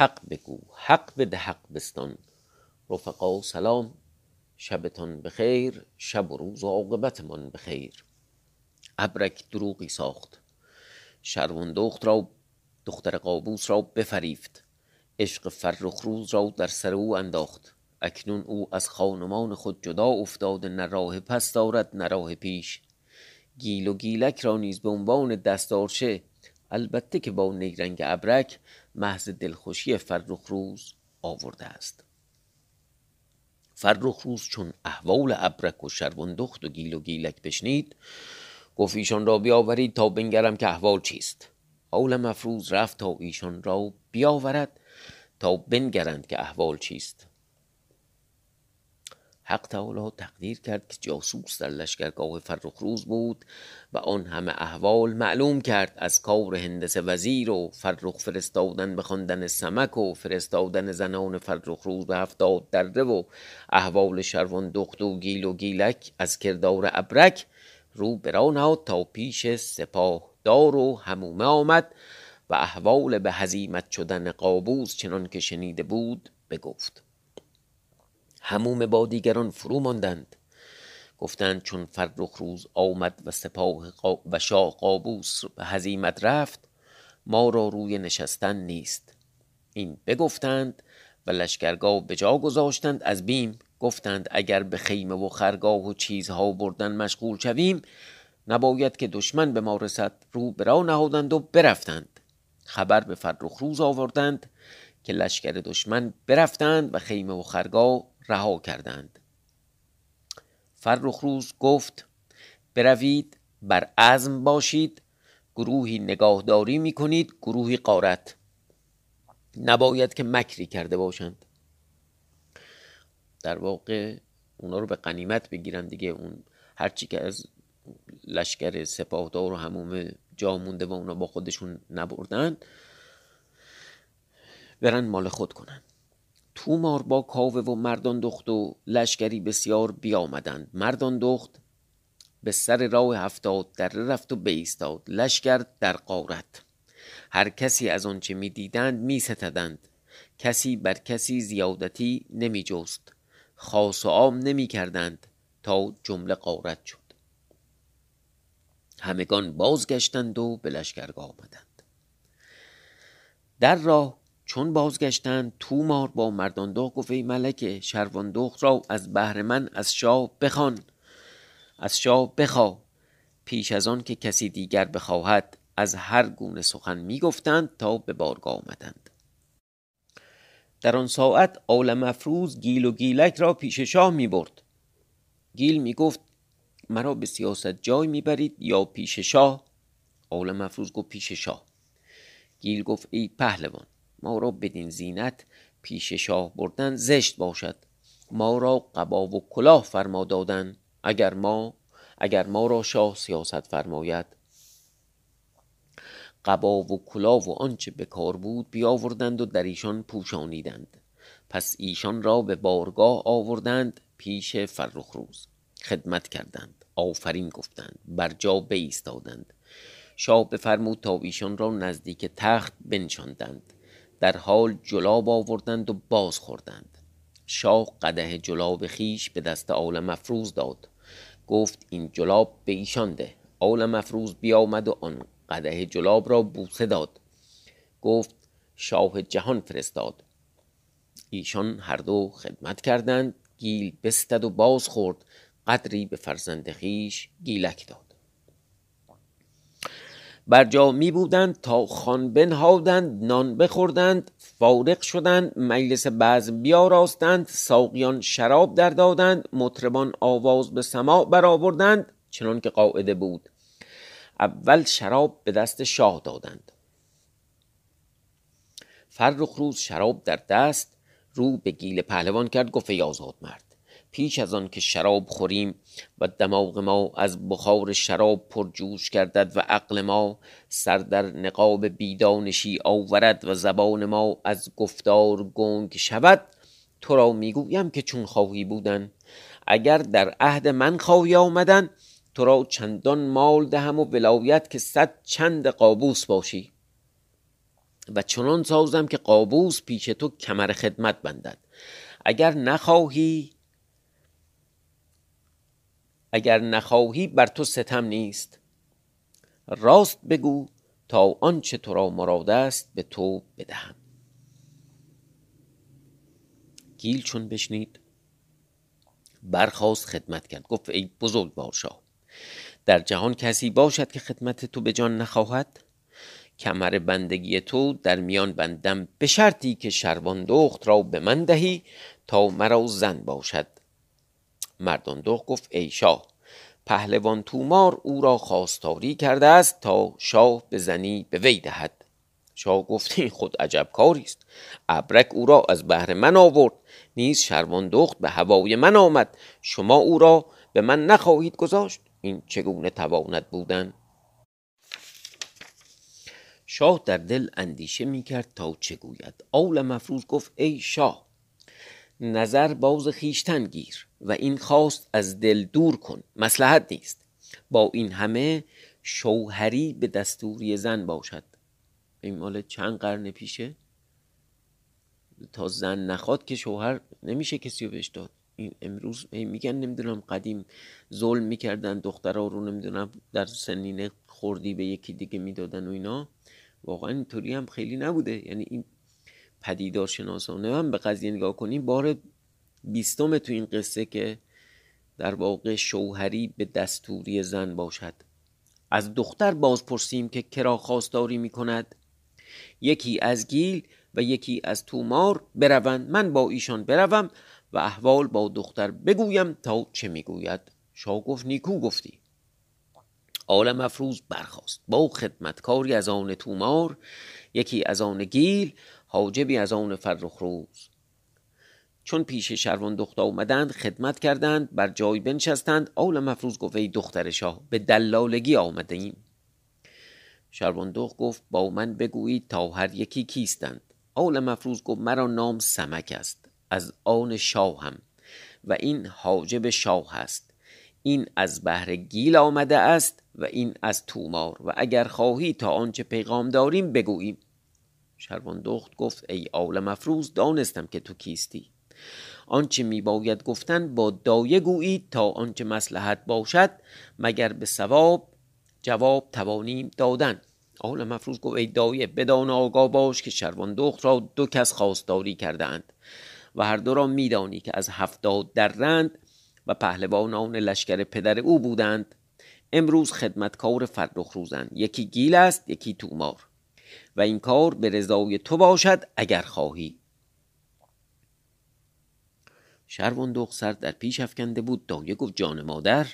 حق بگو حق بده حق بستان. رفقا سلام شبتان بخیر شب و روز و عاقبتمان بخیر. ابرک دروغی ساخت شروندخت را دختر قابوس را بفریفت. عشق فرخ روز را در سر او انداخت. اکنون او از خانمان خود جدا افتاده نه راه پس دارد نه راه پیش. گیل و گیلک را نیز به عنوان دستارچه البته که با نیرنگ ابرک محض دلخوشی فرخ روز آورده است. فرخ روز چون احوال ابرک و شروندخت و گیل و گیلک بشنید گفت ایشان را بیاورید تا بنگرم که احوال چیست. حال مفروض رفت تا ایشان را بیاورد تا بنگرند که احوال چیست. حق تعالی تقدیر کرد که جاسوس در لشکرگاه فرخ روز بود و آن همه احوال معلوم کرد از کار هندس وزیر و فرخ فرستادن به خواندن سمک و فرستادن زنان فرخ روز به هفتاد دره و احوال شروان دخت و گیل و گیلک از کردار ابرک رو برا تا پیش سپاه دار و همومه آمد و احوال به هزیمت شدن قابوس چنان که شنیده بود بگفت. هموم با دیگران فرو ماندند. گفتند چون فرخ روز آمد و سپاه و شاه قابوس به هزیمت رفت ما را روی نشستن نیست. این بگفتند و لشکرگاه به جا گذاشتند از بیم. گفتند اگر به خیمه و خرگاه و چیزها بردن مشغول شویم نباید که دشمن به ما رسد. رو برا نهادند و برفتند. خبر به فرخ روز آوردند که لشکر دشمن برفتند و خیمه و خرگاه رها کردند. فرخ روز گفت بروید بر عزم باشید گروهی نگاهداری می کنید گروهی قارت نباید که مکری کرده باشند. در واقع اونا رو به قنیمت بگیرن دیگه. اون هرچی که از لشکر سپاهدار و هموم جا مونده و اونا با خودشون نبردن برن مال خود کنن. تومار با کاوه و مردان دخت و لشکری بسیار بیامدند. مردان دخت به سر راه هفتاد در رفت و بیستاد. لشکر در قارت هر کسی از آنچه می ستدند کسی بر کسی زیادتی نمی جست خاص و عام نمی کردند تا جمله قارت شد. همگان بازگشتند و به لشکرگاه آمدند. در راه چون بازگشتند تومار با مرداندخت گفت ای ملک شرواندخت را از بهر من از شاه بخوان از شاه بخوا. پیش از آن که کسی دیگر بخواهد از هر گونه سخن می‌گفتند تا به بارگاه آمدند. در آن ساعت آل مفروز گیل و گیلک را پیش شاه می برد گیل می گفت مرا به سیاست جای می‌برید یا پیش شاه؟ آل مفروز گفت پیش شاه. گیل گفت ای پهلوان ما را بدین زینت پیش شاه بردن زشت باشد. ما را قبا و کلاه فرما دادن اگر ما اگر ما را شاه سیاست فرماید. قبا و کلاه و آنچه به کار بود بیاوردند و در ایشان پوشانیدند. پس ایشان را به بارگاه آوردند پیش فرخ روز. خدمت کردند آفرین گفتند بر جا بایستادند. شاه بفرمود تا ایشان را نزدیک تخت بنشاندند. در حال جلاب آوردند و باز خوردند شاه قده جلاب خیش به دست آل مفروز داد. گفت این جلاب به ایشان ده. آل مفروز بیامد و آن قده جلاب را بوسه داد. گفت شاه جهان فرستاد. ایشان هر دو خدمت کردند گیل بستد و باز خورد قدری به فرزند خیش گیلک داد. بر جا می بودند تا خان بنهادند نان بخوردند فارغ شدند مجلس بزم بیاراستند ساقیان شراب در دادند مطربان آواز به سماع برآوردند چنان که قاعده بود. اول شراب به دست شاه دادند. فرخ روز شراب در دست رو به گیل پهلوان کرد گفت آزاد مرد. پیش از آن که شراب خوریم و دماغ ما از بخار شراب پرجوش گردد و عقل ما سر در نقاب بیدانشی آورد و زبان ما از گفتار گنگ شود تو را می‌گویم که چون خواهی بودن. اگر در عهد من خواهی آمدن تو را چندان مال دهم و ولایت که صد چند قابوس باشی. و چنان سازم که قابوس پیش تو کمر خدمت بندد. اگر نخواهی اگر نخواهی بر تو ستم نیست. راست بگو تا آنچه تو را مراد است به تو بدهم. گیل چون بشنید برخواست خدمت کرد. گفت ای بزرگ بارشاه در جهان کسی باشد که خدمت تو به جان نخواهد؟ کمر بندگی تو در میان بندم به شرطی که شروان دخت را به من دهی تا مرا زن باشد. مردان دخت گفت ای شاه پهلوان تومار او را خواستاری کرده است تا شاه به زنی به وی دهد. شاه گفت این خود عجب کاری است. ابرک او را از بهر من آورد. نیز شروان دخت به هوای من آمد. شما او را به من نخواهید گذاشت. این چگونه تواند بودن؟ شاه در دل اندیشه می کرد تا چه آول مفروض گفت ای شاه نظر باز خیشتن گیر و این خواست از دل دور کن. مسلحت نیست. با این همه شوهری به دستوری زن باشد. این مال چند قرن پیشه؟ تا زن نخواد که شوهر نمیشه کسی رو بهش داد. این امروز میگن نمی‌دونم قدیم ظلم می‌کردن دخترها رو نمی‌دونم در سنین خوردی به یکی دیگه می‌دادن و اینا. واقعا اینطوری هم خیلی نبوده. یعنی این پدیدار شناسانه هم به قضیه نگاه کنیم بار بیستم تو این قصه که در واقع شوهری به دستوری زن باشد. از دختر بازپرسیم که کرا خواستاری می کند یکی از گیل و یکی از تومار بروند. من با ایشان بروم و احوال با دختر بگویم تا چه می‌گوید. شاه گفت نیکو گفتی. آل مفروض برخواست با خدمتکاری از آن تومار یکی از آن گیل حاجبی از آن فرخ روز. چون پیش شروان دختر آمدند خدمت کردند بر جای بنشستند آل مفروض گفت ای دختر شاه به دلالگی آمده ایم شروان دخت گفت با من بگویید تا هر یکی کیستند. آل مفروض گفت مرا نام سمک است از آن شاهم و این حاجب شاه است. این از بهر گیل آمده است و این از تومار و اگر خواهی تا آنچه پیغام داریم بگوییم. شروان دخت گفت ای آول مفروض دانستم که تو کیستی. آنچه می باید گفتن با دایه گویید تا آنچه مسلحت باشد مگر به ثواب؟ جواب توانیم دادن. آول مفروض گفت ای دایه بدان آگاه باش که شروان دخت را دو کس خواستاری کرده اند و هر دو را میدانی که از هفتاد در رند و پهلوانان لشکر پدر او بودند. امروز خدمتکار فرخ روزند یکی گیل است یکی تومار. و این کار به رضای تو باشد اگر خواهی. شروان سر در پیش افکنده بود. دایه گفت جان مادر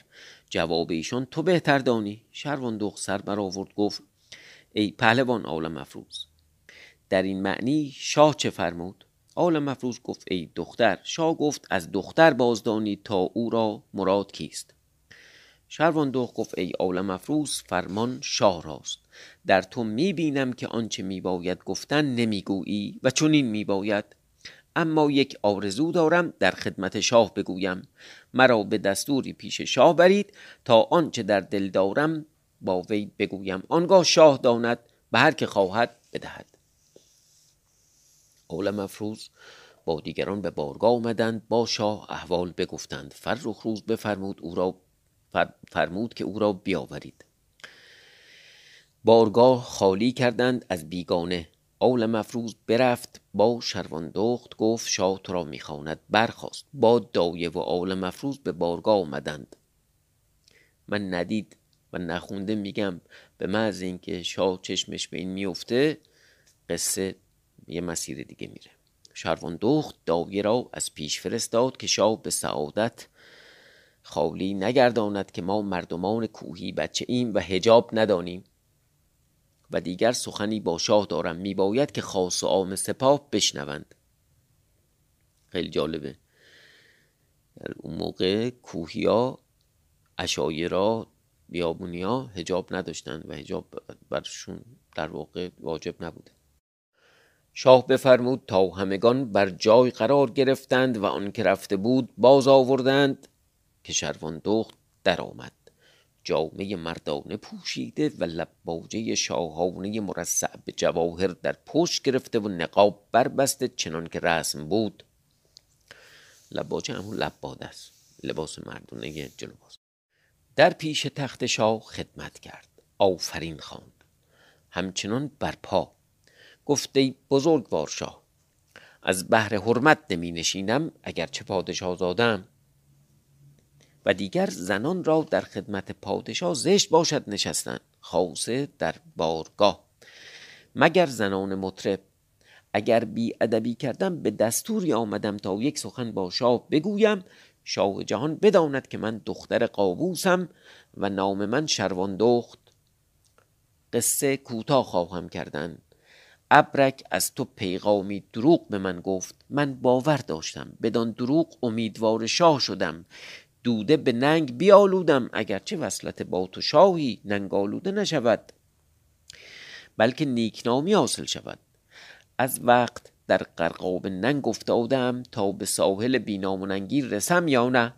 جواب ایشان تو بهتر دانی. شروان سر برآورد گفت ای پهلوان عالم افروز در این معنی شاه چه فرمود؟ آل مفروض گفت ای دختر شاه گفت از دختر بازدانید تا او را مراد کیست؟ شروان دخ گفت ای آل مفروض فرمان شاه راست. در تو می‌بینم که آنچه میباید گفتن نمی‌گویی و چنین میباید. اما یک آرزو دارم در خدمت شاه بگویم. مرا به دستوری پیش شاه برید تا آنچه در دل دارم با وی بگویم. آنگاه شاه داند به هر که خواهد بدهد. اول مفروض با دیگران به بارگاه آمدند با شاه احوال بگفتند. فرخ روز بفرمود او را فرمود که او را بیاورید. بارگاه خالی کردند از بیگانه. اول مفروض برفت با شروان دخت گفت شاه تو را می‌خواند برخواست با دایه و اول مفروض به بارگاه آمدند. من ندید و نخونده میگم. به محض اینکه شاه چشمش به این میفته قصه یه مسیر دیگه میره. شروان دخت داویه را از پیش فرستاد که شاه به سعادت خالی نگرداند که ما مردمان کوهی بچه ایم و هجاب ندانیم. و دیگر سخنی با شاه دارم میباید که خاص و عام سپاه بشنوند. خیلی جالبه. در اون موقع کوهیا اشایرا بیابونیا هجاب نداشتند و هجاب برشون در واقع واجب نبوده. شاه بفرمود تا همگان بر جای قرار گرفتند و آن که رفته بود باز آوردند. که در آمد جامه مردانه پوشیده و لباجه شاهانه مرصع به جواهر در پشت گرفته و نقاب بربسته چنان که رسم بود. لباجه همون لباده است. لباس مردونه جلو در پیش تخت شاه خدمت کرد. آفرین خواند. همچنان برپا. گفته بزرگوار شاه از بهر حرمت نمی نشینم اگرچه پادشاه زادم. و دیگر زنان را در خدمت پادشاه زشت باشد نشستن. خاصه در بارگاه. مگر زنان مطرب. اگر بی ادبی کردم به دستوری آمدم تا یک سخن با شاه بگویم شاه جهان بداند که من دختر قابوسم و نام من شروان دخت. قصه کوتاه خواهم کردن. ابرک از تو پیغامی دروغ به من گفت. من باور داشتم. بدان دروغ امیدوار شاه شدم. دوده به ننگ بیالودم اگرچه وصلت با تو شاهی ننگ آلوده نشود. بلکه نیکنامی حاصل شود. از وقت در قرقاب ننگ افتادم تا به ساحل بینام و رسم یا نه.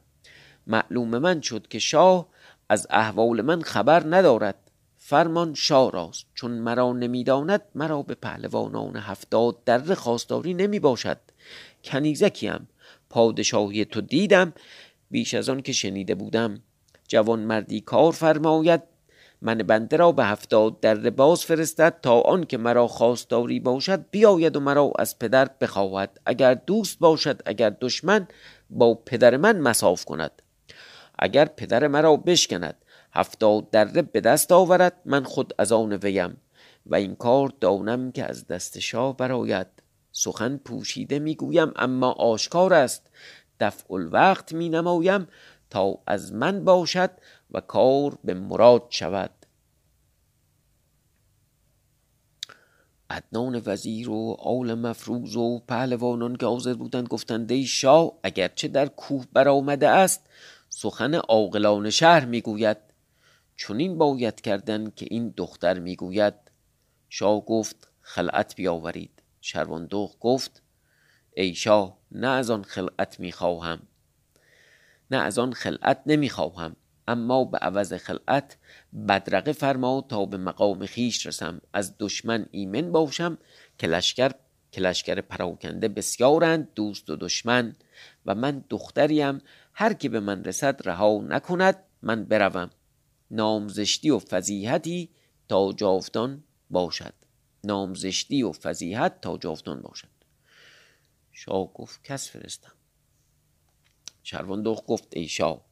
معلوم من شد که شاه از احوال من خبر ندارد. فرمان شاه راست. چون مرا نمی‌داند مرا به پهلوانان هفتاد در خواستاری نمی باشد کنیزکیم پادشاهی تو دیدم. بیش از آن که شنیده بودم. جوان مردی کار فرماید من بنده را به هفتاد در باز فرستد تا آن که مرا خواستاری باشد بیاید و مرا از پدر بخواهد. اگر دوست باشد اگر دشمن با پدر من مساف کند. اگر پدر مرا بشکند هفتاد دره به دست آورد من خود از آن ویم. و این کار دانم که از دست شاه براید سخن پوشیده می‌گویم اما آشکار است. دفع الوقت می نمایم تا از من باشد و کار به مراد شود. عدنان وزیر و آل مفروض و پهلوانان که حاضر بودند گفتند ای شاه اگرچه در کوه برآمده است سخن عاقلان شهر می‌گوید چنین باید کردن که این دختر می‌گوید شاه گفت خلعت بیاورید. شروندوخ گفت ای شاه نه از آن خلعت می‌خواهم نه از آن خلعت نمی‌خواهم. اما به عوض خلعت بدرقه فرما تا به مقام خیش رسم. از دشمن ایمن باشم که لشکر که لشکر پراکنده بسیارند دوست و دشمن و من دختریم. هر که به من رسد رها نکند من بروم. نامزشتی و فضیحتی تا جاودان باشد. نامزشتی و فضیحت تا جاودان باشد. شاه گفت کس فرستم. شروندخ گفت ای شاه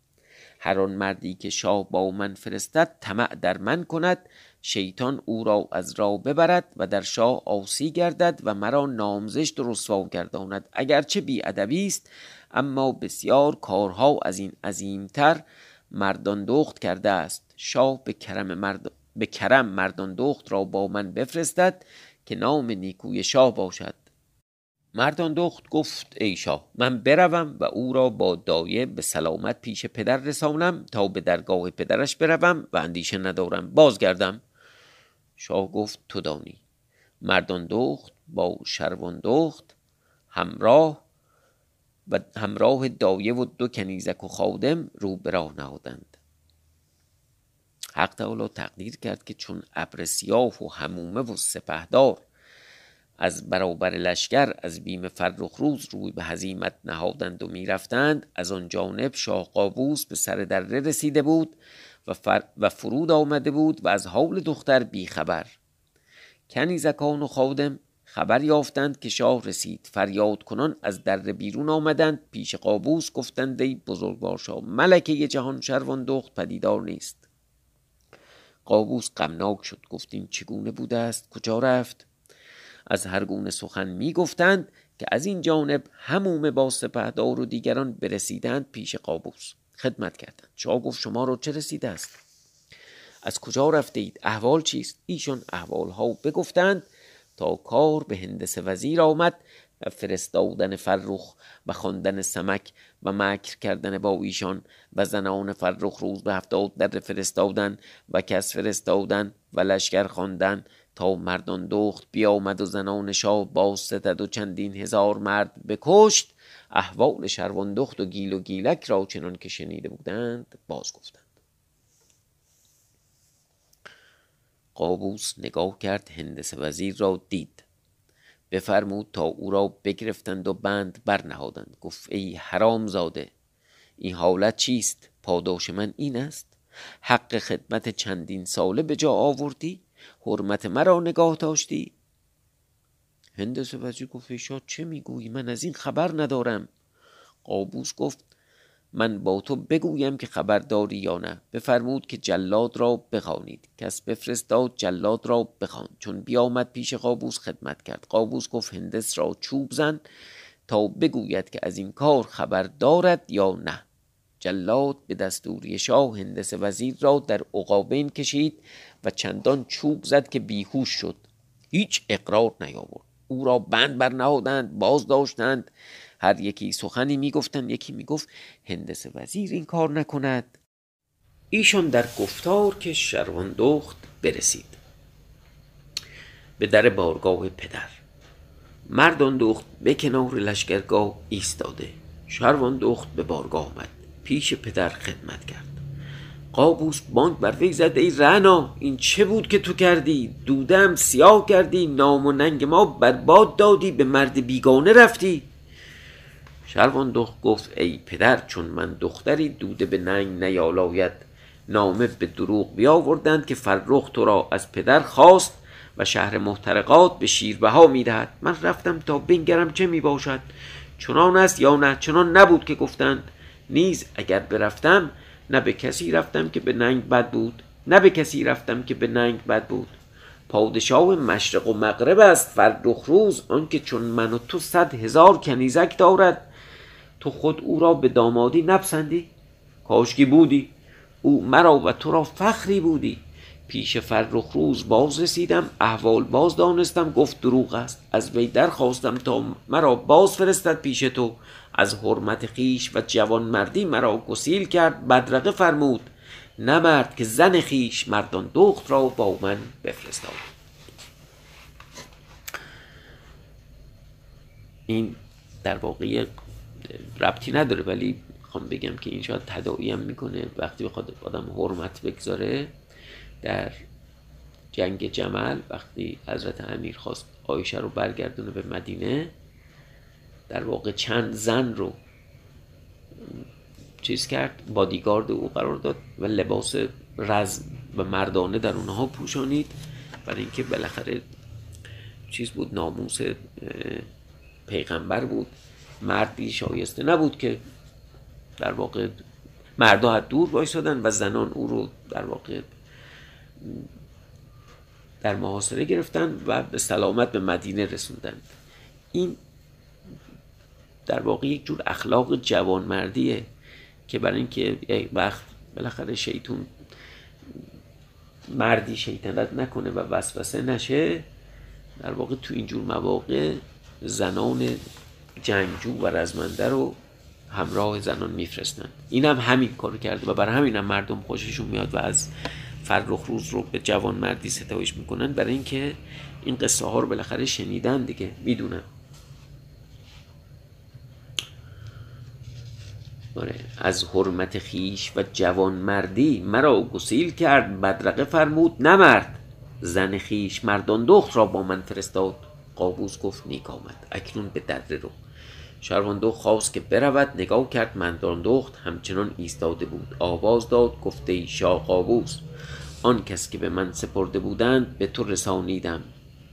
هر آن مردی که شاه با من فرستد طمع در من کند شیطان او را از راه ببرد و در شاه آسی گردد و مرا نامزشت و رسوا گرداند. اگرچه بی ادبی است اما بسیار کارها از این عظیمتر مردان دخت کرده است. شاه به کرم, مرد... به کرم مردان دخت را با من بفرستد که نام نیکوی شاه باشد. مردان دخت گفت ای شاه من بروم و او را با دایه به سلامت پیش پدر رسانم تا به درگاه پدرش بروم و اندیشه ندارم بازگردم. شاه گفت تو دانی. مردان دخت با شروان دخت همراه و همراه دایه و دو کنیزک و خادم رو به راه نهادند. حق تعالی تقدیر کرد که چون ابر سیاه و همومه و سپهدار از برابر لشکر از بیم فرخ روز روی به هزیمت نهادند و می‌رفتند. از آن جانب شاه قابوس به سر دره رسیده بود و, و فرود آمده بود و از حال دختر بیخبر کنیزکان و خادم خبر یافتند که شاه رسید. فریاد کنان از دره بیرون آمدند. پیش قابوس گفتند ای بزرگوار شاه ملکه جهان شروان دخت پدیدار نیست. قابوس غمناک شد. گفتیم چگونه بوده است؟ کجا رفت؟ از هر گونه سخن می گفتند که از این جانب هموم با سپهدار و دیگران برسیدند پیش قابوس. خدمت کردند. شاه گفت شما رو چه رسیده است؟ از کجا رفته اید احوال چیست؟ ایشان احوال ها بگفتند تا کار به هندس وزیر آمد و فرستادن فرخ و خواندن سمک و مکر کردن با ایشان و زنان فرخ روز به هفتاد در فرستادن و کس فرستادن و لشکر خواندن تا مردان دخت بیامد و زنان شاه باز ستد و چندین هزار مرد بکشت احوال شروان دخت و گیل و گیلک را چنان که شنیده بودند باز گفتند. قابوس نگاه کرد هندس وزیر را دید. بفرمود تا او را بگرفتند و بند برنهادند. گفت ای حرام زاده این حالت چیست؟ پاداش من این است. حق خدمت چندین ساله به جا آوردی؟ حرمت مرا نگاه داشتی؟ هندس وزیر گفت چه می‌گویی؟ من از این خبر ندارم. قابوس گفت من با تو بگویم که خبر داری یا نه. بفرمود که جلاد را بخوانید. کس بفرستاد جلاد را بخوان. چون بیامد پیش قابوس خدمت کرد. قابوس گفت هندس را چوب زن تا بگوید که از این کار خبر دارد یا نه. جلاد به دستوری شاه هندس وزیر را در عقابین کشید و چندان چوب زد که بیهوش شد. هیچ اقرار نیاورد. او را بند برنهادند باز داشتند هر یکی سخنی می‌گفتند یکی می‌گفت هندس وزیر این کار نکند. ایشان در گفتار که شروان دخت برسید. به در بارگاه پدر. مردان دخت به کنار لشکرگاه ایستاده. شروان دخت به بارگاه آمد. پیش پدر خدمت کرد. قابوس بانک بر وی زد ای رنا این چه بود که تو کردی؟ دودم سیاه کردی نام و ننگ ما برباد دادی به مرد بیگانه رفتی. شروان دخت گفت ای پدر چون من دختری دوده به ننگ نیالاید نامه به دروغ بیاوردند که فرخ تو را از پدر خواست و شهر محترقات به شیربها می‌دهد. من رفتم تا بنگرم چه می باشد چنان است یا نه؟ چنان نبود که گفتند. نیز اگر برفتم نه به کسی رفتم که به ننگ بد بود نه به کسی رفتم که به ننگ بد بود. پادشاه مشرق و مغرب است. فرخ روز آنکه چون من و تو صد هزار کنیزک دارد. تو خود او را به دامادی نپسندی. کاشکی بودی. او مرا و تو را فخری بودی. پیش فرخ روز باز رسیدم. احوال باز دانستم. گفت دروغ است. از وی درخواستم تا مرا باز فرستد پیش تو. از حرمت خیش و جوان مردی مرا گسیل کرد بدرقه فرمود نمرد که زن خیش مردان دخت را با من بفرستاد. این در واقع ربطی نداره ولی می‌خوام بگم که این شاید تداعی هم می‌کنه. وقتی بخواد آدم حرمت بگذاره در جنگ جمل وقتی حضرت امیر خواست آیشه رو برگردونه به مدینه در واقع چند زن رو چیز کرد بادیگارد او قرار داد و لباس رزم و مردانه در اونها پوشانید. برای اینکه بالاخره چیز بود ناموس پیغمبر بود. مردی شایسته نبود که در واقع مردا از دور وایسادن و زنان او رو در واقع در محاصره گرفتن و به سلامت به مدینه رسوندن. این در واقع یک جور اخلاق جوانمردیه که برای اینکه یک وقت بالاخره شیطون مردی شیطنت نکنه و وسوسه نشه در واقع تو اینجور مواقع زنان جنگجو و رزمنده رو همراه زنان میفرستن. این هم همین کارو کرده و برای همین هم مردم خوششون میاد و از فرخ روز رو به جوان مردی ستایش می‌کنن. برای اینکه این قصه ها رو بالاخره شنیدن دیگه می‌دونن. آره از حرمت خیش و جوان مردی مرا گسیل کرد. بدرقه فرمود نمرد زن خیش مردان دخت را با من فرستاد. قابوس گفت نیک آمد. اکنون به دره رو. شرواندو خواست که برود. نگاه کرد مردان دخت همچنان ایستاده بود. آواز داد گفته ای شاه قابوس آن کس که به من سپرده بودند به تو رسانیدم.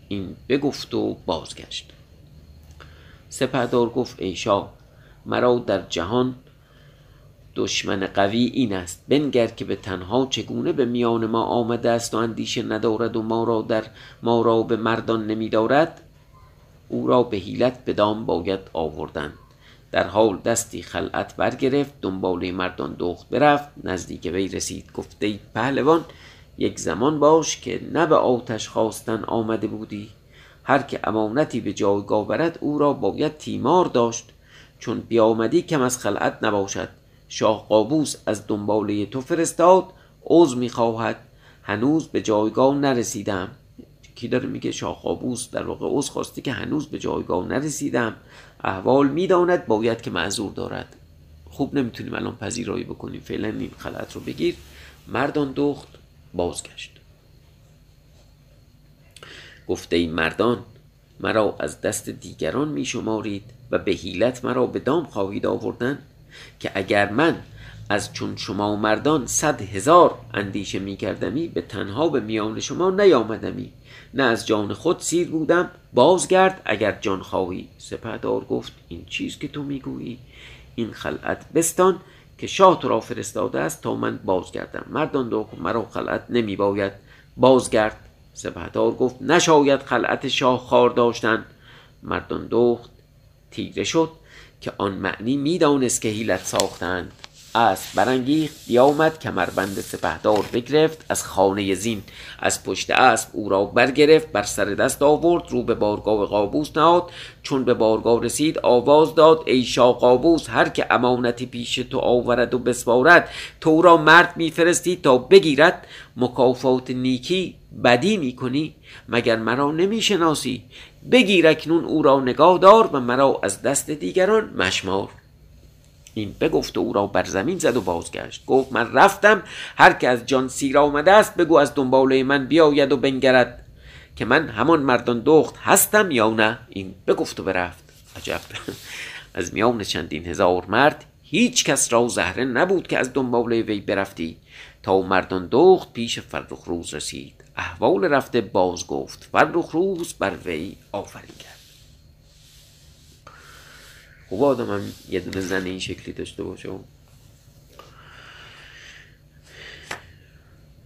این بگفت و بازگشت. سپهدار گفت ای شاه مرا در جهان دشمن قوی این است. بنگر که به تنها چگونه به میان ما آمده است و اندیشه ندارد و ما را در ما را به مردان نمیدارد او را به حیلت به دام باید آوردن. در حال دستی خلعت برگرفت دنباله مردان دخت برفت. نزدیک وی رسید گفته پهلوان یک زمان باش که نه به آتش خواستن آمده بودی. هر که امانتی به جایگاه برد او را باید تیمار داشت. چون بیامدی کم از خلعت نباشد. شاه قابوس از دنباله تو فرستاد عوض می‌خواهد. هنوز به جایگاه نرسیدم. کی داره میگه شاه قابوس در واقع عوض خواسته که هنوز به جایگاه نرسیدم؟ احوال می‌داند باید که معذور دارد. خوب نمی‌تونیم الان پذیرایی بکنیم. فعلا این خلعت رو بگیر. مردان دخت بازگشت. گفته ای مردان مرا از دست دیگران می شمارید و به حیلت مرا به دام خواهید آوردن. که اگر من از چون شما مردان صد هزار اندیشه می کردمی به تنها به میان شما نیامدمی. نه از جان خود سیر بودم بازگرد اگر جان خواهی. سپهدار گفت این چیز که تو می‌گویی این خلعت بستان که شاه تو را فرستاده است تا من بازگردم. مردان دو مرا خلعت نمی باید بازگرد. سپهدار گفت نشاید خلعت شاه خار داشتن. مردان دخت تیره شد. که آن معنی می‌دانست که هیلت ساختند. اسب برانگیخت بیامد کمربند سپهدار بگرفت از خانه زین از پشت اسب او را برگرفت بر سر دست آورد رو به بارگاه قابوس نهاد. چون به بارگاه رسید آواز داد ای شاه قابوس هر که امانتی پیش تو آورد و بسپارد تو را مرد میفرستی تا بگیرد. مکافات نیکی بدی می‌کنی مگر مرا نمی‌شناسی؟ بگیر اکنون او را نگاه دار و مرا از دست دیگران مشمار. این بگفت و او را بر زمین زد و بازگشت. گفت من رفتم. هر که از جان سیر آمده است بگو از دنباله من بیاید و بنگرد که من همان مردان دخت هستم یا نه. این بگفت و برفت. عجب. از میان چندین هزار مرد هیچ کس را زهره نبود که از دنباله وی برفتی. تا مردان دخت پیش فرخ روز رسید. احوال رفته باز گفت فرخ روز بر وی آفرین کرد. خوب آدم هم یه دونه زن این شکلی داشته باشه.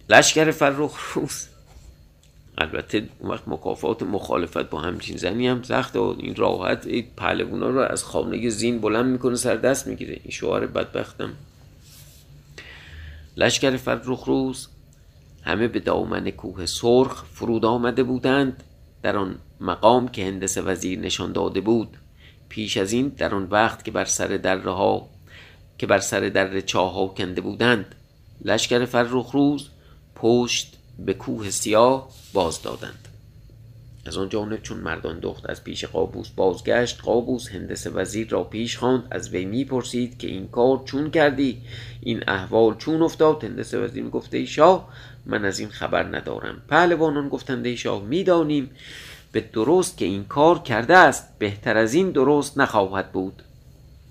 لشکر فرخ روز البته اون وقت مکافات مخالفت با همچین زنی هم سخت و این راحت این پهلوونا رو از خانه زین بلند می‌کنه سر دست می‌گیره. این شوهر بدبختم. لشکر فرخ روز همه به دامن کوه سرخ فرود آمده بودند. در آن مقام که هندس وزیر نشان داده بود. پیش از این در آن وقت که بر سر دره ها که بر سر در چاه ها کنده بودند لشکر فرخ روز پشت به کوه سیاه باز دادند. از آن جانب چون مردان دخت از پیش قابوس بازگشت قابوس هندس وزیر را پیش خواند. از وی می‌پرسید که این کار چون کردی؟ این احوال چون افتاد؟ هندس وزیر گفته ای شاه من از این خبر ندارم. پهلوانان گفتند ای شاه می‌دانیم به درست که این کار کرده است بهتر از این درست نخواهد بود.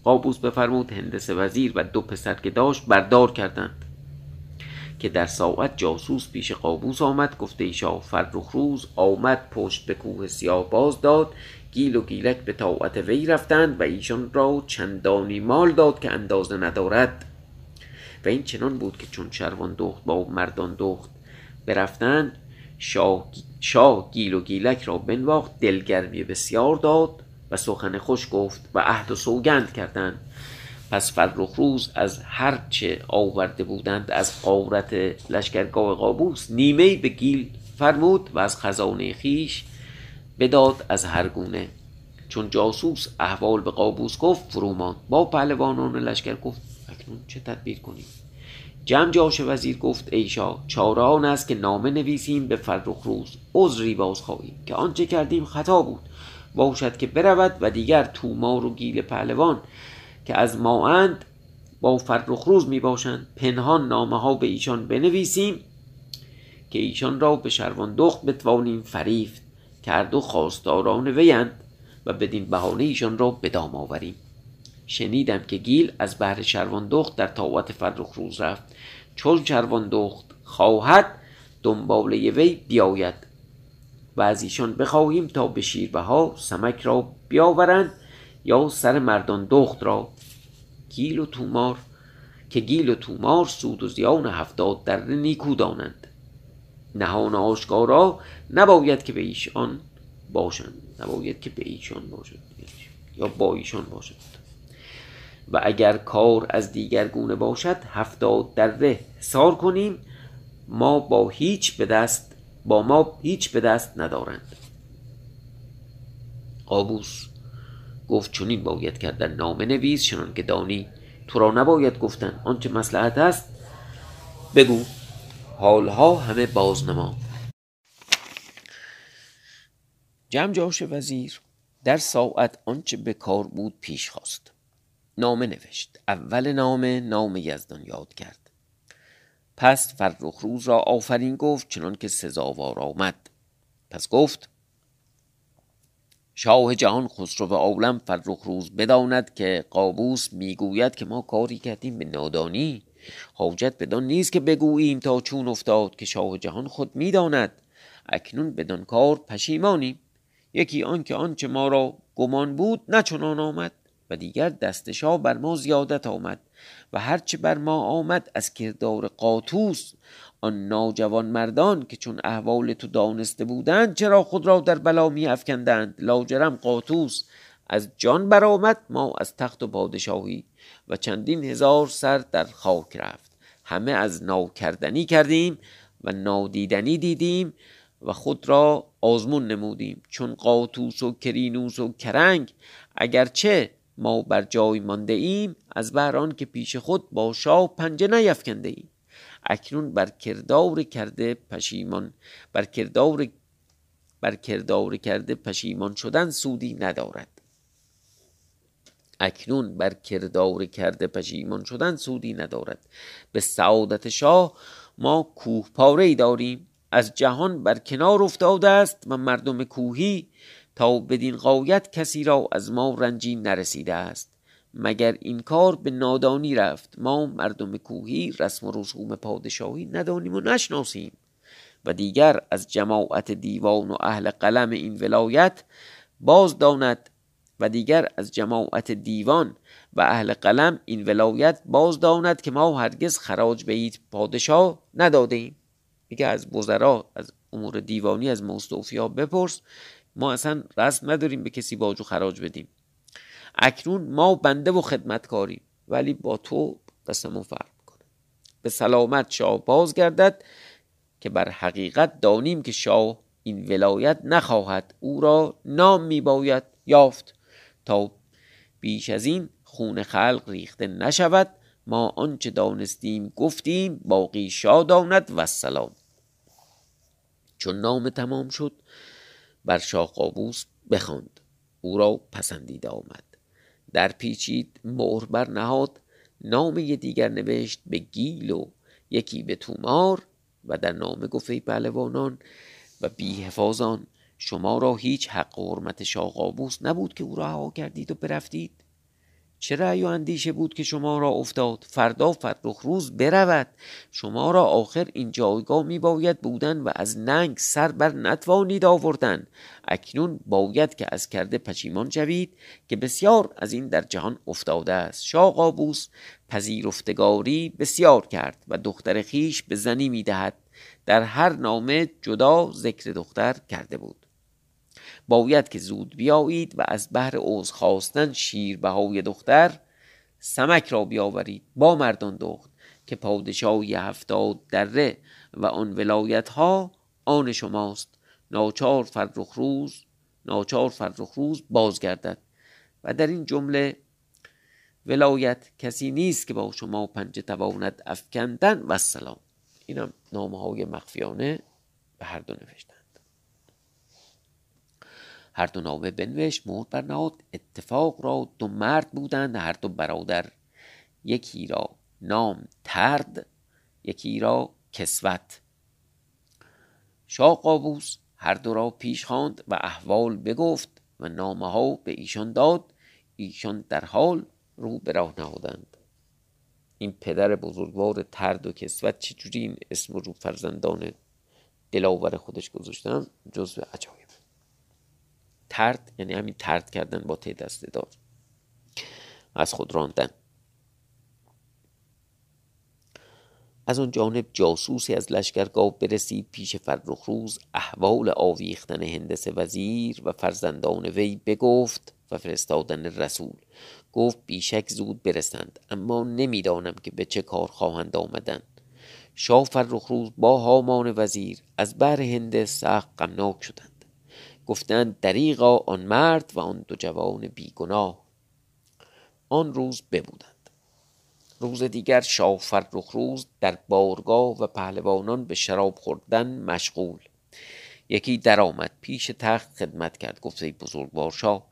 قابوس بفرمود هندس وزیر و دو پسر که داشت بردار کردند. که در ساعت جاسوس پیش قابوس آمد گفته ایشا فرخ روز آمد پشت به کوه سیاه باز داد گیل و گیلک به طاعت وی رفتند و ایشان را چندانی مال داد که اندازه ندارد. و این چنان بود که چون شروان دخت با مردان دخت برفتند شاه, شاه گیل و گیلک را بنواخت دلگرمی بسیار داد و سخن خوش گفت و عهد و سوگند کردند. پس فرخ روز از هر چه آورده بودند از قارت لشکرگاه قابوس نیمه به گیل فرمود و از خزانه خیش بداد از هر گونه. چون جاسوس احوال به قابوس گفت فرومان با پهلوانان لشکر گفت اکنون چه تدبیر کنیم؟ جمع جاش وزیر گفت ای شاه چاره آن است که نامه نویسیم به فرخ روز عذری باز خواهیم که آنچه کردیم خطا بود. باشد که برود و دیگر تومار و گیل پهلوان که از ما اند با فرخ روز می باشند. پنهان نامه ها به ایشان بنویسیم که ایشان را به شروان دخت بتوانیم فریفت کرد و خواستاران ویند و بدین بهانه ایشان را به دام آوریم. شنیدم که گیل از بهر شروان دخت در طاعت فرخ روز رفت. چون شروان دخت خواهد دنباله وی بیاید. و از ایشان بخواهیم تا به شیربها سمک را بیاورند یا سر مردان دخت را. گیل و تومار که گیل و تومار سود و زیان هفتاد در نیکو دانند. نهان آشکارا نباید که به ایشان باشند. نباید که به ایشان باشد یا با ایشان باشد و اگر کار از دیگر گونه باشد هفتاد دره حسار کنیم. ما با هیچ به دست با ما هیچ به دست ندارند. قابوس گفت چنین باید کردن نامه نویس چنان که دانی تو را نباید گفتن. آنچه مسلحت است بگو. حالها همه بازنما جمع جاش وزیر در ساعت آنچه به کار بود پیش خواست. نامه نوشت. اول نامه نام یزدان یاد کرد. پس فرخ روز را آفرین گفت چنان که سزاوار آمد. پس گفت شاه جهان خسرو عالم فرخ روز بداند که قابوس می‌گوید که ما کاری کردیم به نادانی. حاجت بدان نیست که بگوییم تا چون افتاد که شاه جهان خود می‌داند. اکنون بدان کار پشیمانیم. یکی آن که آنچه ما را گمان بود نه آمد. و دیگر دست شاه بر ما زیادت آمد و هرچه بر ما آمد از کردار قاطوس آن ناجوان مردان که چون احوال تو دانسته بودند چرا خود را در بلا می افکندند لاجرم قاطوس از جان برآمد ما از تخت و پادشاهی و چندین هزار سر در خاک رفت. همه از ناکردنی کردیم و نادیدنی دیدیم و خود را آزمون نمودیم. چون قاطوس و کرینوس و کرنگ اگرچه ما بر جای مانده ایم از بهران که پیش خود با شاه پنجه نیفکنده ایم. اکنون بر کردار کرده پشیمان بر کردار بر کردار کرده پشیمان شدن سودی ندارد. اکنون بر کردار کرده پشیمان شدن سودی ندارد. به سعادت شاه ما کوه پاره داریم. از جهان بر کنار افتاده است و مردم کوهی تا بدین قایت کسی را از ما رنجی نرسیده است. مگر این کار به نادانی رفت؟ ما مردم کوهی رسم و رسوم پادشاهی ندانیم و نشناسیم. و دیگر از جماعت دیوان و اهل قلم این ولایت باز داند و دیگر از جماعت دیوان و اهل قلم این ولایت باز داند که ما هرگز خراج به اید پادشاه نداده ایم میگه از وزرا از امور دیوانی از مستوفیا بپرس ما اصلا رسم نداریم به کسی باج و خراج بدیم. اکنون ما بنده و خدمتکاریم ولی با تو قسمون فرق کنه به سلامت شاه باز گردد که بر حقیقت دانیم که شاه این ولایت نخواهد او را نام میباید یافت. تا بیش از این خون خلق ریخته نشود ما آنچه دانستیم گفتیم باقی شاداند و سلام چون نام تمام شد بر شاه قابوس بخواند. او را پسندیده آمد. در پیچید مهر بر نهاد. نام دیگر نوشت به گیل و یکی به تومار و در نامه گفته پهلوانان و بی شما را هیچ حق و حرمت شاه قابوس نبود که او را رها کردید و برفتید. چه رأی و اندیشه بود که شما را افتاد؟ فردا فرخ روز برود. شما را آخر این جایگاه می باید بودن و از ننگ سر بر نتوانید آوردن. اکنون باید که از کرده پشیمان شوید که بسیار از این در جهان افتاده است. شاه قابوس پذیرفتگاری بسیار کرد و دختر خیش به زنی می دهد در هر نامه جدا ذکر دختر کرده بود. باید که زود بیایید و از بهر عوض خواستن شیر بهای دختر سمک را بیاورید. با مردان دخت که پادشاهی هفتاد دره و آن ولایت ها آن شماست. ناچار فرخ روز ناچار فرخ روز بازگردد. و در این جمله ولایت کسی نیست که با شما پنجه تواند افکندن. و سلام. اینم نامه های مخفیانه به هر دو نوشتن. هر دو نامه بنوشت مهر برنهاد اتفاق را دو مرد بودند هر دو برادر. یکی را نام ترد یکی را کسوت. شاه قابوس هر دو را پیش خواند و احوال بگفت و نامه ها به ایشان داد. ایشان در حال رو به راه نهادند. این پدر بزرگوار ترد و کسوت چجوری این اسم رو فرزندان دلاور خودش گذاشتن؟ جزو عجایب. ترد یعنی همین ترد کردن با ته دسته دار از خود راندن. از آن جانب جاسوسی از لشکرگاه برسید پیش فرخ روز احوال آویختن هندس وزیر و فرزندان وی بگفت و فرستادن رسول. گفت بیشک زود برسند اما نمی‌دانم که به چه کار خواهند آمدن. شاه فرخ روز با هامان وزیر از بر هندس سخت غمناک شدند. گفتند دریغا آن مرد و آن دو جوان بیگناه. آن روز ببودند روز دیگر شاه فرخ روز در بارگاه و پهلوانان به شراب خوردن مشغول. یکی در آمد پیش تخت خدمت کرد گفت ای بزرگوار شاه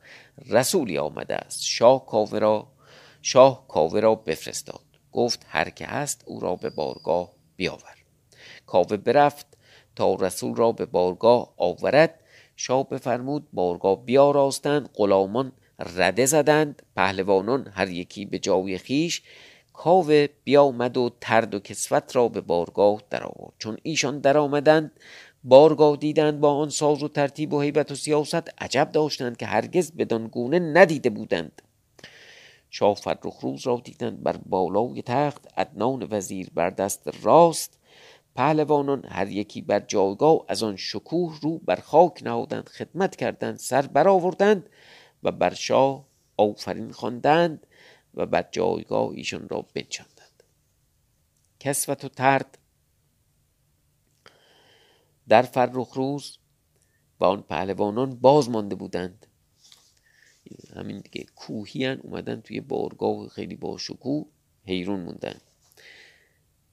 رسولی آمده است. شاه کاوه را شاه کاوه را بفرستاد. گفت هر که هست او را به بارگاه بیاور. کاوه برفت تا رسول را به بارگاه آورد شاه بفرمود بارگاه بیاراستند غلامان رده زدند پهلوانان هر یکی به جای خیش کاوه بیامد و ترد و کسوت را به بارگاه درآورد. چون ایشان درآمدند بارگاه دیدند با آن ساز و ترتیب و هیبت و سیاست عجب داشتند که هرگز بدان گونه ندیده بودند. شاه فرخ روز را دیدند بر بالای تخت عدنان وزیر بر دست راست پهلوانان هر یکی بر جایگاه از آن شکوه رو بر خاک نهادند خدمت کردند سر برآوردند و بر شاه آفرین خواندند و بر جایگاه ایشان را بنشاندند. کسوت و ترد در فرخ روز و آن پهلوانان باز مانده بودند. همین دیگه کوهیان اومدن توی بارگاه خیلی با شکوه حیرون موندن.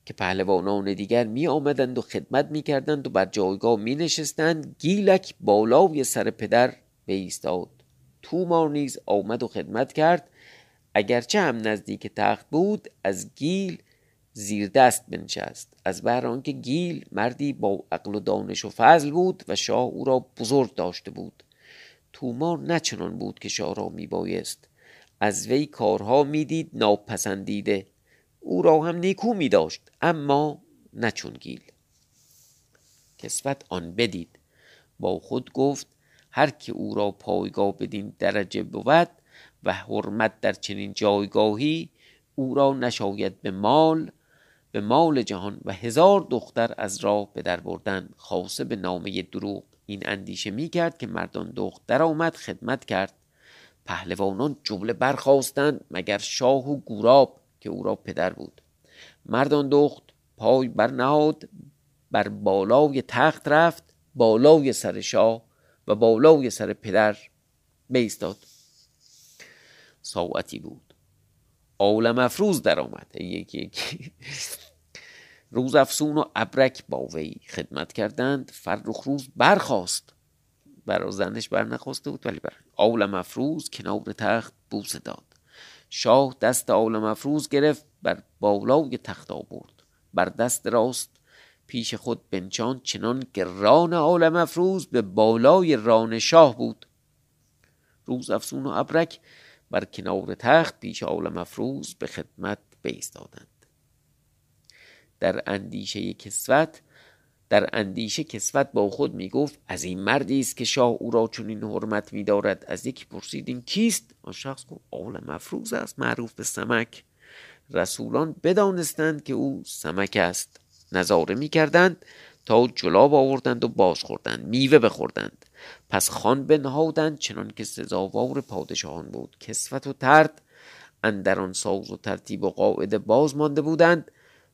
که پهلوانان دیگر می آمدند و خدمت می کردند و بر جایگاه می نشستند گیلک بالای سر پدر ایستاد تومار نیز آمد و خدمت کرد. اگرچه هم نزدیک تخت بود از گیل زیر دست بنشست. از بهر آنکه گیل مردی با عقل و دانش و فضل بود و شاه او را بزرگ داشته بود. تومار نه چنان بود که شاه را میبایست. از وی کارها می‌دید ناپسندیده. او را هم نیکو می داشت اما نه چون گیل. کسوت آن بدید. با خود گفت هر که او را پایگاه بدین درجه بود و حرمت در چنین جایگاهی او را نشاید به مال به مال جهان و هزار دختر از راه به در بردن. خاصه به نامه دروغ. این اندیشه می کرد که مردان دختر آمد خدمت کرد. پهلوانان جمله برخواستند مگر شاه و گوراب؟ که او را پدر بود. مردان دخت پای برنهاد بر بالای تخت رفت بالای سر شاه و بالای سر پدر بیستاد. ساعتی بود. عالم افروز در آمد یکی یکی روز افسون و ابرک با وی خدمت کردند. فرخ روز برخواست برا زنش بر نخواسته بود ولی بر عالم افروز کنار تخت بوسه داد. شاه دست عالم افروز گرفت بر بالای تخت آورد. بر دست راست پیش خود بنچان چنان که ران عالم افروز به بالای ران شاه بود. روز افسون و ابرک بر کنار تخت پیش عالم افروز به خدمت بیستادند در اندیشه کسوت در اندیشه کسوت با خود می گفت از این مردی است که شاه او را چنین حرمت می دارد از یکی پرسیدین کیست؟ آن شخص گفت عالم افروز است معروف به سمک. رسولان بدانستند که او سمک است نظاره می کردند تا جلاب آوردند و باز خوردند میوه بخوردند. پس خان بنهادند چنان که سزاوار پادشاهان بود. کسوت و ترد اندران ساز و ترتیب و قاعده باز مانده بودند.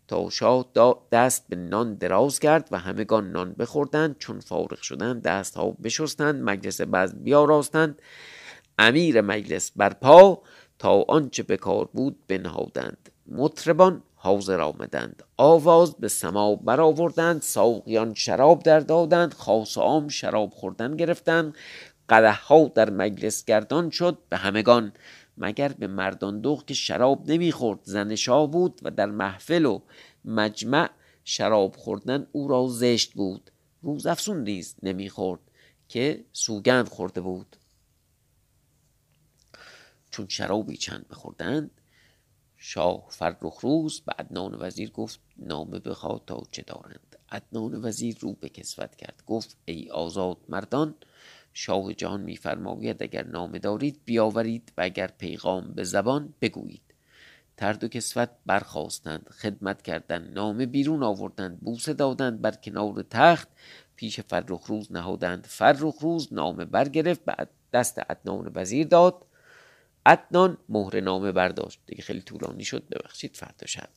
تا شاه دست به نان دراز کرد و همگان نان بخوردند. چون فارغ شدند دست ها بشستند مجلس بعض بیاراستند. امیر مجلس بر پا تا آنچه به کار بود بنهادند. مطربان حاضر آمدند. آواز به سما برآوردند ساقیان شراب در دادند خاص عام شراب خوردن گرفتند. قده ها در مجلس گردان شد به همگان مگر به مردان دوغ که شراب نمی‌خورد زن شاه بود و در محفل و مجمع شراب خوردن او را زشت بود. روز افسون نیز نمی‌خورد که سوگند خورده بود. چون شرابی چند بخوردند شاه فرخ روز به عدنان وزیر گفت نامه بخواد تا چه دارند. عدنان وزیر رو به کسوت کرد گفت ای آزاد مردان شاه جهان میفرماید اگر نامه دارید بیاورید و اگر پیغام به زبان بگویید. ترد و کسوت برخواستند خدمت کردند نامه بیرون آوردند بوسه دادند بر کنار تخت پیش فرخ روز نهادند. فرخ روز نامه برگرفت به دست عدنان وزیر داد. عدنان مهر نامه برداشت. دیگه خیلی طولانی شد ببخشید فردا شب.